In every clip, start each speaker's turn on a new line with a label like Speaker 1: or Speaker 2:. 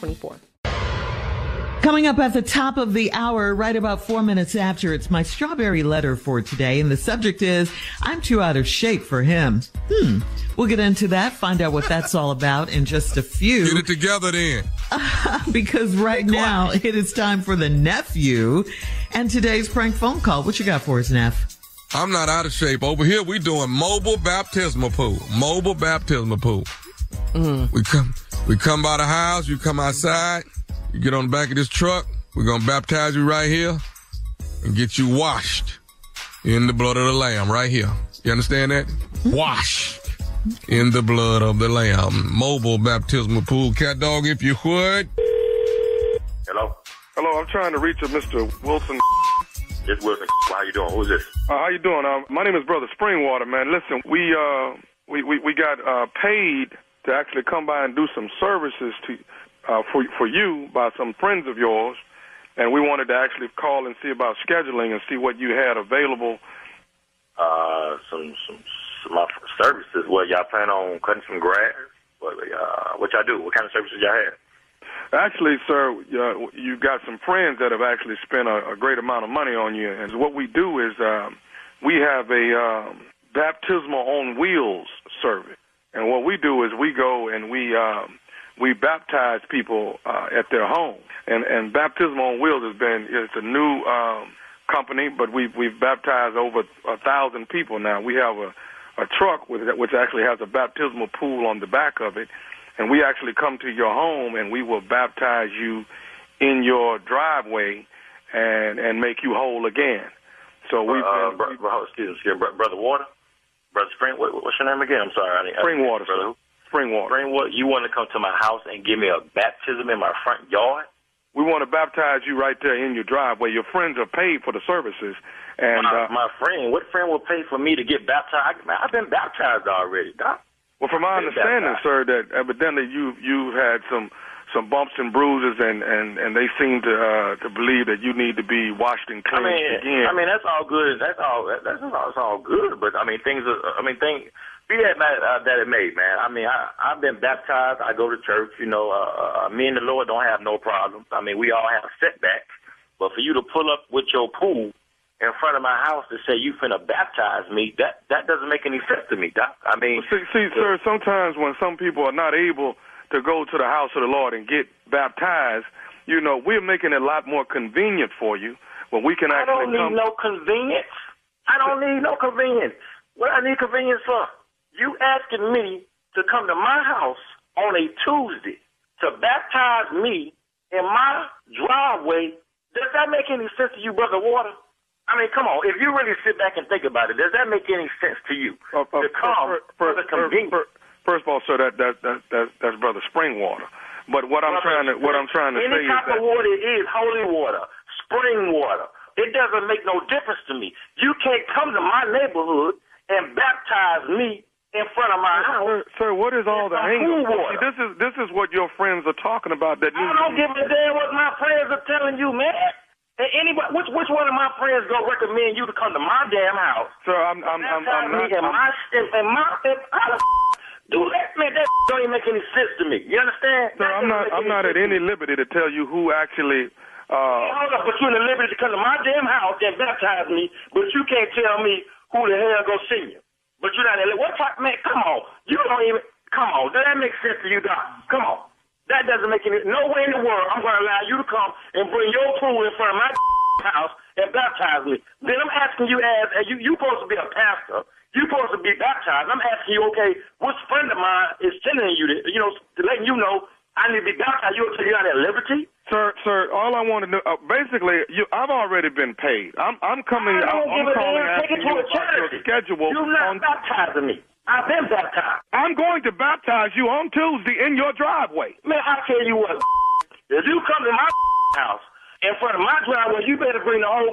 Speaker 1: 2024.
Speaker 2: Coming up at the top of the hour, right about four minutes after, it's my strawberry letter for today. And the subject is, I'm too out of shape for him. Hmm. We'll get into that, find out what that's all about in just a few.
Speaker 3: Get it together then.
Speaker 2: because right now it is time for the nephew and today's prank phone call. What you got for us, Neff?
Speaker 3: I'm not out of shape. Over here, we doing mobile baptismal pool. Mobile baptismal pool.
Speaker 2: Mm.
Speaker 3: We come, we come by the house. You come outside. You get on the back of this truck. We're gonna baptize you right here and get you washed in the blood of the Lamb right here. You understand that? Washed in the blood of the Lamb. Mobile baptismal pool. Cat dog, if you would.
Speaker 4: Hello?
Speaker 5: Hello, I'm trying to reach a Mr. Wilson.
Speaker 4: It's Wilson. How you doing? Who's this?
Speaker 5: Uh, how you doing? Uh, my name is Brother Springwater, man. Listen, we uh, we we, we got uh, paid to actually come by and do some services to uh, for for you by some friends of yours, and we wanted to actually call and see about scheduling and see what you had available.
Speaker 4: Uh, some some some uh, services. What y'all plan on cutting some grass? What uh, what y'all do? What kind of services y'all have?
Speaker 5: Actually, sir, uh, you've got some friends that have actually spent a, a great amount of money on you. And what we do is um, we have a um, baptismal on wheels service. And what we do is we go and we um, we baptize people uh, at their home. And and baptismal on wheels has been it's a new um, company, but we've we've baptized over a thousand people now. We have a a truck with which actually has a baptismal pool on the back of it and we actually come to your home and we will baptize you in your driveway and and make you whole again. So we
Speaker 4: uh, bro, bro, excuse me, excuse me, brother Water, brother Spring. What, what's your name again? I'm sorry, I didn't,
Speaker 5: Spring Water,
Speaker 4: brother.
Speaker 5: Spring Water.
Speaker 4: Spring You want to come to my house and give me a baptism in my front yard?
Speaker 5: We want to baptize you right there in your driveway. Your friends are paid for the services, and
Speaker 4: my,
Speaker 5: uh,
Speaker 4: my friend, what friend will pay for me to get baptized? I, I've been baptized already, Doc.
Speaker 5: Well, from my understanding, sir, that evidently you you've had some some bumps and bruises, and and and they seem to uh, to believe that you need to be washed and
Speaker 4: I
Speaker 5: cleansed
Speaker 4: mean,
Speaker 5: again.
Speaker 4: I mean that's all good. That's all. That's, that's all. That's all good. But I mean, things. Are, I mean, things. Be that uh, that it may, man. I mean, I I've been baptized. I go to church. You know, uh, uh, me and the Lord don't have no problems. I mean, we all have setbacks. But for you to pull up with your pool in front of my house to say you finna baptize me, that that doesn't make any sense to me, Doc. I mean,
Speaker 5: see, see, sir, sometimes when some people are not able to go to the house of the Lord and get baptized, you know, we're making it a lot more convenient for you when we can
Speaker 4: I
Speaker 5: actually I
Speaker 4: don't need
Speaker 5: come.
Speaker 4: no convenience. I don't need no convenience. What I need convenience for? You asking me to come to my house on a Tuesday to baptize me in my driveway, does that make any sense to you, Brother Water? I mean, come on. If you really sit back and think about it, does that make any sense to you?
Speaker 5: Uh, uh,
Speaker 4: to come
Speaker 5: for, for,
Speaker 4: for the convenience.
Speaker 5: for- first of all, sir, that that that, that that's Brother Springwater. But what I'm trying to what I'm trying to
Speaker 4: Any
Speaker 5: say is
Speaker 4: type
Speaker 5: that
Speaker 4: of water is holy water, spring water. It doesn't make no difference to me. You can't come to my neighborhood and baptize me in front of my house.
Speaker 5: Sir, sir, what is all the anger? See, this is this is what your friends are talking about. That
Speaker 4: I don't give a damn what my friends are telling you, man. And anybody, which which one of my friends gonna recommend you to come to my damn house?
Speaker 5: Sir, I'm I'm I'm, I'm not.
Speaker 4: me in
Speaker 5: I'm-
Speaker 4: my in, in my in, how do that, man? That don't even make any sense to me. You understand? That
Speaker 5: I'm
Speaker 4: doesn't
Speaker 5: I'm not at any liberty to tell you who actually.
Speaker 4: Hey,
Speaker 5: Uh,
Speaker 4: hold up, but you're in the liberty to come to my damn house and baptize me, but you can't tell me who the hell go see you. But you're not in what type man, come on. You don't even come on. Does that make sense to you, Doc? Come on. That doesn't make any no way in the world I'm gonna allow you to come and bring your crew in front of my house and baptize me. Then I'm asking you as, as you you supposed to be a pastor. You supposed to be baptized. I'm asking you, okay, which friend of mine is sending you to, you know, to letting you know I need to be baptized. You you're not at liberty?
Speaker 5: Sir, sir, all I want to know, uh, basically, you, I've already been paid. I'm, I'm coming,
Speaker 4: I
Speaker 5: I'm,
Speaker 4: don't
Speaker 5: I'm
Speaker 4: give a
Speaker 5: calling
Speaker 4: damn. Take
Speaker 5: asking
Speaker 4: it
Speaker 5: you about your schedule.
Speaker 4: You're not
Speaker 5: on,
Speaker 4: baptizing me. I've been baptized.
Speaker 5: I'm going to baptize you on Tuesday in your driveway.
Speaker 4: Man, I tell you what, if you come to my house in front of my driveway, you better bring the whole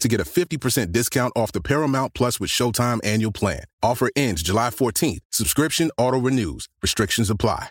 Speaker 6: to get a 50% discount off the Paramount Plus with Showtime annual plan. Offer ends July 14th. Subscription auto-renews. Restrictions apply.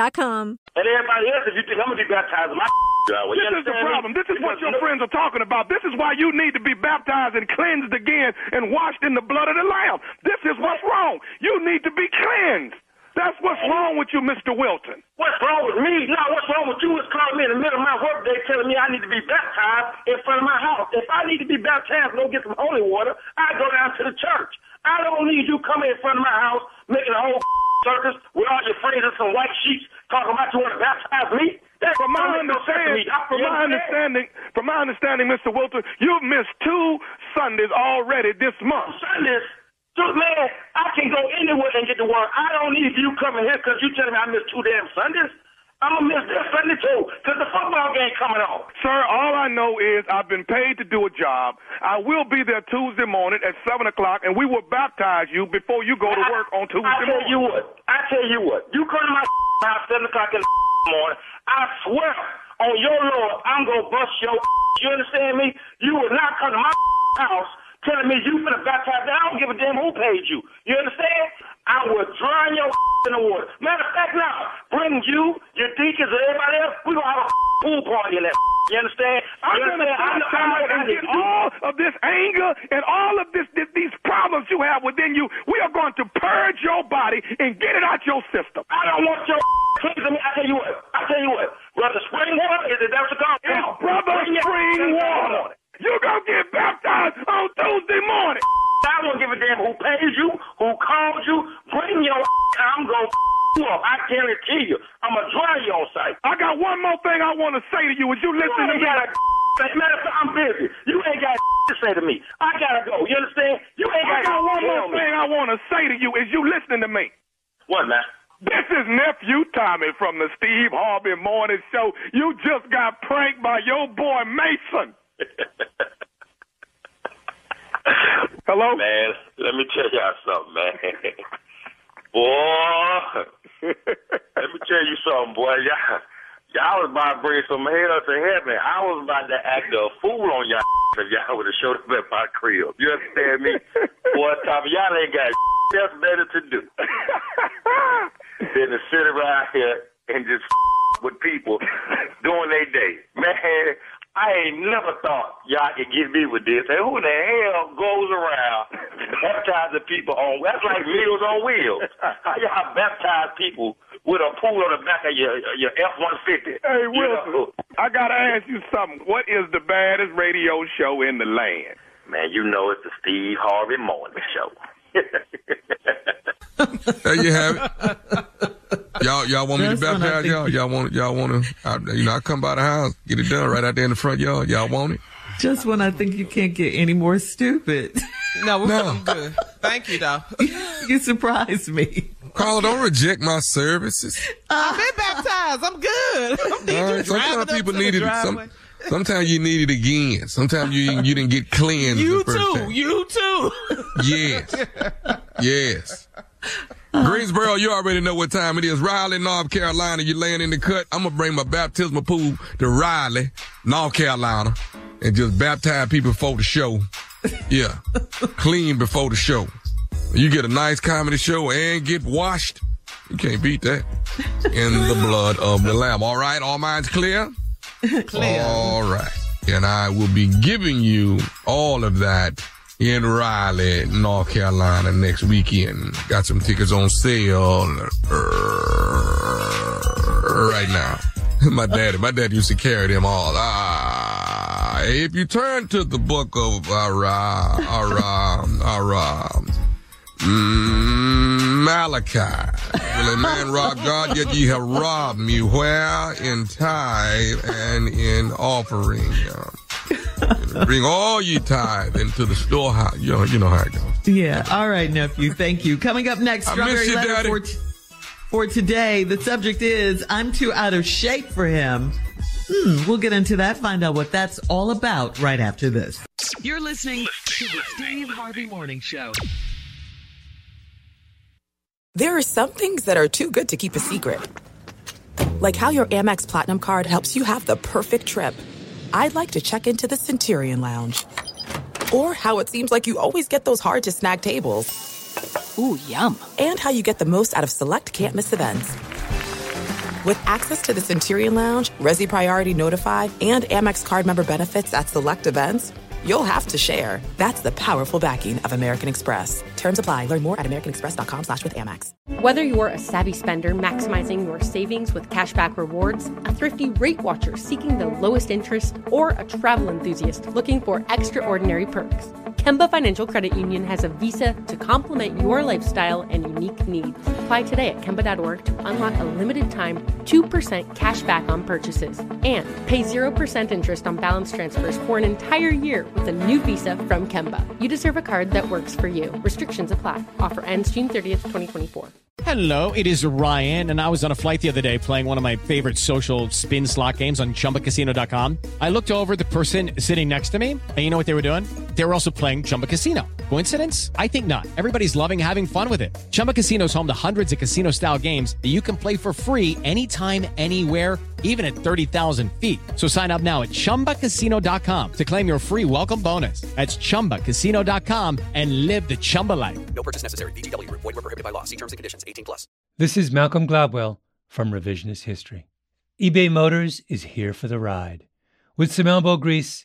Speaker 7: A.com.
Speaker 4: And everybody else, if you think I'm gonna be baptized, my driveway.
Speaker 5: This is the problem. This is what your friends are talking about. This is why you need to be baptized and cleansed again and washed in the blood of the Lamb. This is what's wrong. You need to be cleansed. That's what's wrong with you, Mr. Wilton.
Speaker 4: What's wrong with me? No, what's wrong with you is calling me in the middle of my workday telling me I need to be baptized in front of my house. If I need to be baptized and go get some holy water, I go down to the church. I don't need you coming in front of my house making a whole circus with all your friends and some white sheets talking about you want to baptize me. That's
Speaker 5: from my understanding, from my understanding, from my understanding, Mr. Wilton, you've missed two Sundays already this month.
Speaker 4: Sundays? Man, I can go anywhere and get the word. I don't need you coming here because you telling me I missed two damn Sundays. I'm gonna miss this Sunday too, cause the football game coming on.
Speaker 5: Sir, all I know is I've been paid to do a job. I will be there Tuesday morning at seven o'clock, and we will baptize you before you go to work on Tuesday
Speaker 4: I tell
Speaker 5: morning.
Speaker 4: you what. I tell you what. You come to my house seven o'clock in the morning. I swear on your Lord, I'm gonna bust your. You understand me? You will not come to my house telling me you finna baptize me. I don't give a damn who paid you. You understand? I will drown your in the water. Matter of fact, now bring you, your deacons, and everybody else. We gonna have a pool party in that. You understand?
Speaker 5: I'm
Speaker 4: you
Speaker 5: gonna
Speaker 4: understand? I know, I know what I
Speaker 5: and get
Speaker 4: to
Speaker 5: all of this anger and all of this, this these problems you have within you. We are going to purge your body and get it out your system.
Speaker 4: I don't want your pleasing me. I tell you what. I tell you what. Brother Spring Water is it? That's the call. Come on.
Speaker 5: Brother
Speaker 4: your
Speaker 5: Spring Water. You gonna get baptized on Tuesday morning.
Speaker 4: I don't give a damn who pays you, who called you. Bring your I'm gonna up. I guarantee you. I'm gonna dry you on site.
Speaker 5: I got one more thing I want to say to you. Is you listen to
Speaker 4: ain't
Speaker 5: me?
Speaker 4: got a Matter of fact, I'm busy. You ain't got to say to me. I gotta go. You understand? You ain't got.
Speaker 5: I
Speaker 4: got
Speaker 5: got one more
Speaker 4: me.
Speaker 5: thing I want to say to you. Is you listening to me?
Speaker 4: What, man?
Speaker 5: This is nephew Tommy from the Steve Harvey Morning Show. You just got pranked by your boy Mason. Hello?
Speaker 4: Man, let me tell y'all something, man. boy, let me tell you something, boy. Y'all, y'all was about to bring some hell to heaven. I was about to act a fool on y'all if y'all would have showed up at my crib. You understand me? boy, Tommy, y'all ain't got else better to do than to sit around here and just with people doing their day. Man, I ain't never thought y'all could get me with this. And who the hell goes around baptizing people on? That's like Meals on Wheels. How y'all baptize people with a pool on the back of your your F one fifty?
Speaker 5: Hey, Wilson, I got to ask you something. What is the baddest radio show in the land?
Speaker 4: Man, you know it's the Steve Harvey Morning Show.
Speaker 3: There you have it. Y'all, y'all want me to
Speaker 2: That's when I
Speaker 3: baptize y'all? Y'all want, y'all want to, I, you know, I come by the house, get it done right out there in the front yard. Y'all want it?
Speaker 2: Just when I think you can't get any more stupid.
Speaker 8: No, we're
Speaker 3: No.
Speaker 8: good. Thank you, though.
Speaker 2: you surprised me.
Speaker 3: Carla, don't reject my services.
Speaker 8: I've been baptized. I'm good. I'm
Speaker 3: All right,
Speaker 8: driving
Speaker 3: sometimes people
Speaker 8: to
Speaker 3: need it. Some, sometimes you need it again. Sometimes you you didn't get cleansed
Speaker 8: You
Speaker 3: the first
Speaker 8: too.
Speaker 3: time.
Speaker 8: You too.
Speaker 3: Yes. Yes. Greensboro, you already know what time it is. Raleigh, North Carolina, you laying in the cut. I'm gonna bring my baptismal pool to Raleigh, North Carolina, and just baptize people before the show. Yeah. Clean before the show. You get a nice comedy show and get washed. You can't beat that. In the blood of the Lamb. All right, all minds clear?
Speaker 8: Clear.
Speaker 3: All right. And I will be giving you all of that in Raleigh, North Carolina next weekend. Got some tickets on sale uh, right now. My daddy, my dad used to carry them all. Ah, if you turn to the book of Aram, Aram, Aram, mm, Malachi, will a man rob God? Yet ye have robbed me. Where in tithe and in offering? Bring all ye tithe into the storehouse. You know, you know how it goes.
Speaker 2: Yeah. All right, nephew. Thank you. Coming up next,
Speaker 3: I
Speaker 2: strawberry
Speaker 3: you,
Speaker 2: letter
Speaker 3: Daddy.
Speaker 2: for, t- for today. The subject is I'm too out of shape for him. Hmm, we'll get into that. Find out what that's all about right after this.
Speaker 9: You're listening to the Steve Harvey Morning Show.
Speaker 10: There are some things that are too good to keep a secret. Like how your Amex Platinum card helps you have the perfect trip. I'd like to check into the Centurion Lounge. Or how it seems like you always get those hard to snag tables. Ooh, yum. And how you get the most out of select can't miss events. With access to the Centurion Lounge, Resy Priority Notified, and Amex card member benefits at select events, you'll have to share. That's the powerful backing of American Express. Terms apply. Learn more at americanexpress.com slash with Amex.
Speaker 1: Whether you're a savvy spender maximizing your savings with cashback rewards, a thrifty rate watcher seeking the lowest interest, or a travel enthusiast looking for extraordinary perks, Kemba Financial Credit Union has a visa to complement your lifestyle and unique needs. Apply today at Kemba.org to unlock a limited time 2% cash back on purchases and pay 0% interest on balance transfers for an entire year with a new visa from Kemba. You deserve a card that works for you. Restrictions apply. Offer ends June 30th, 2024.
Speaker 11: Hello, it is Ryan, and I was on a flight the other day playing one of my favorite social spin slot games on chumbacasino.com. I looked over the person sitting next to me, and you know what they were doing? They were also playing Chumba Casino. Coincidence? I think not. Everybody's loving having fun with it. Chumba Casino is home to hundreds of casino style games that you can play for free anytime, anywhere, even at 30,000 feet. So sign up now at chumbacasino.com to claim your free welcome bonus. That's chumbacasino.com and live the Chumba life.
Speaker 12: No purchase necessary. VGW Group. Void were prohibited by law. See terms and conditions. 18 plus.
Speaker 13: This is Malcolm Gladwell from Revisionist History. eBay Motors is here for the ride. With some elbow grease,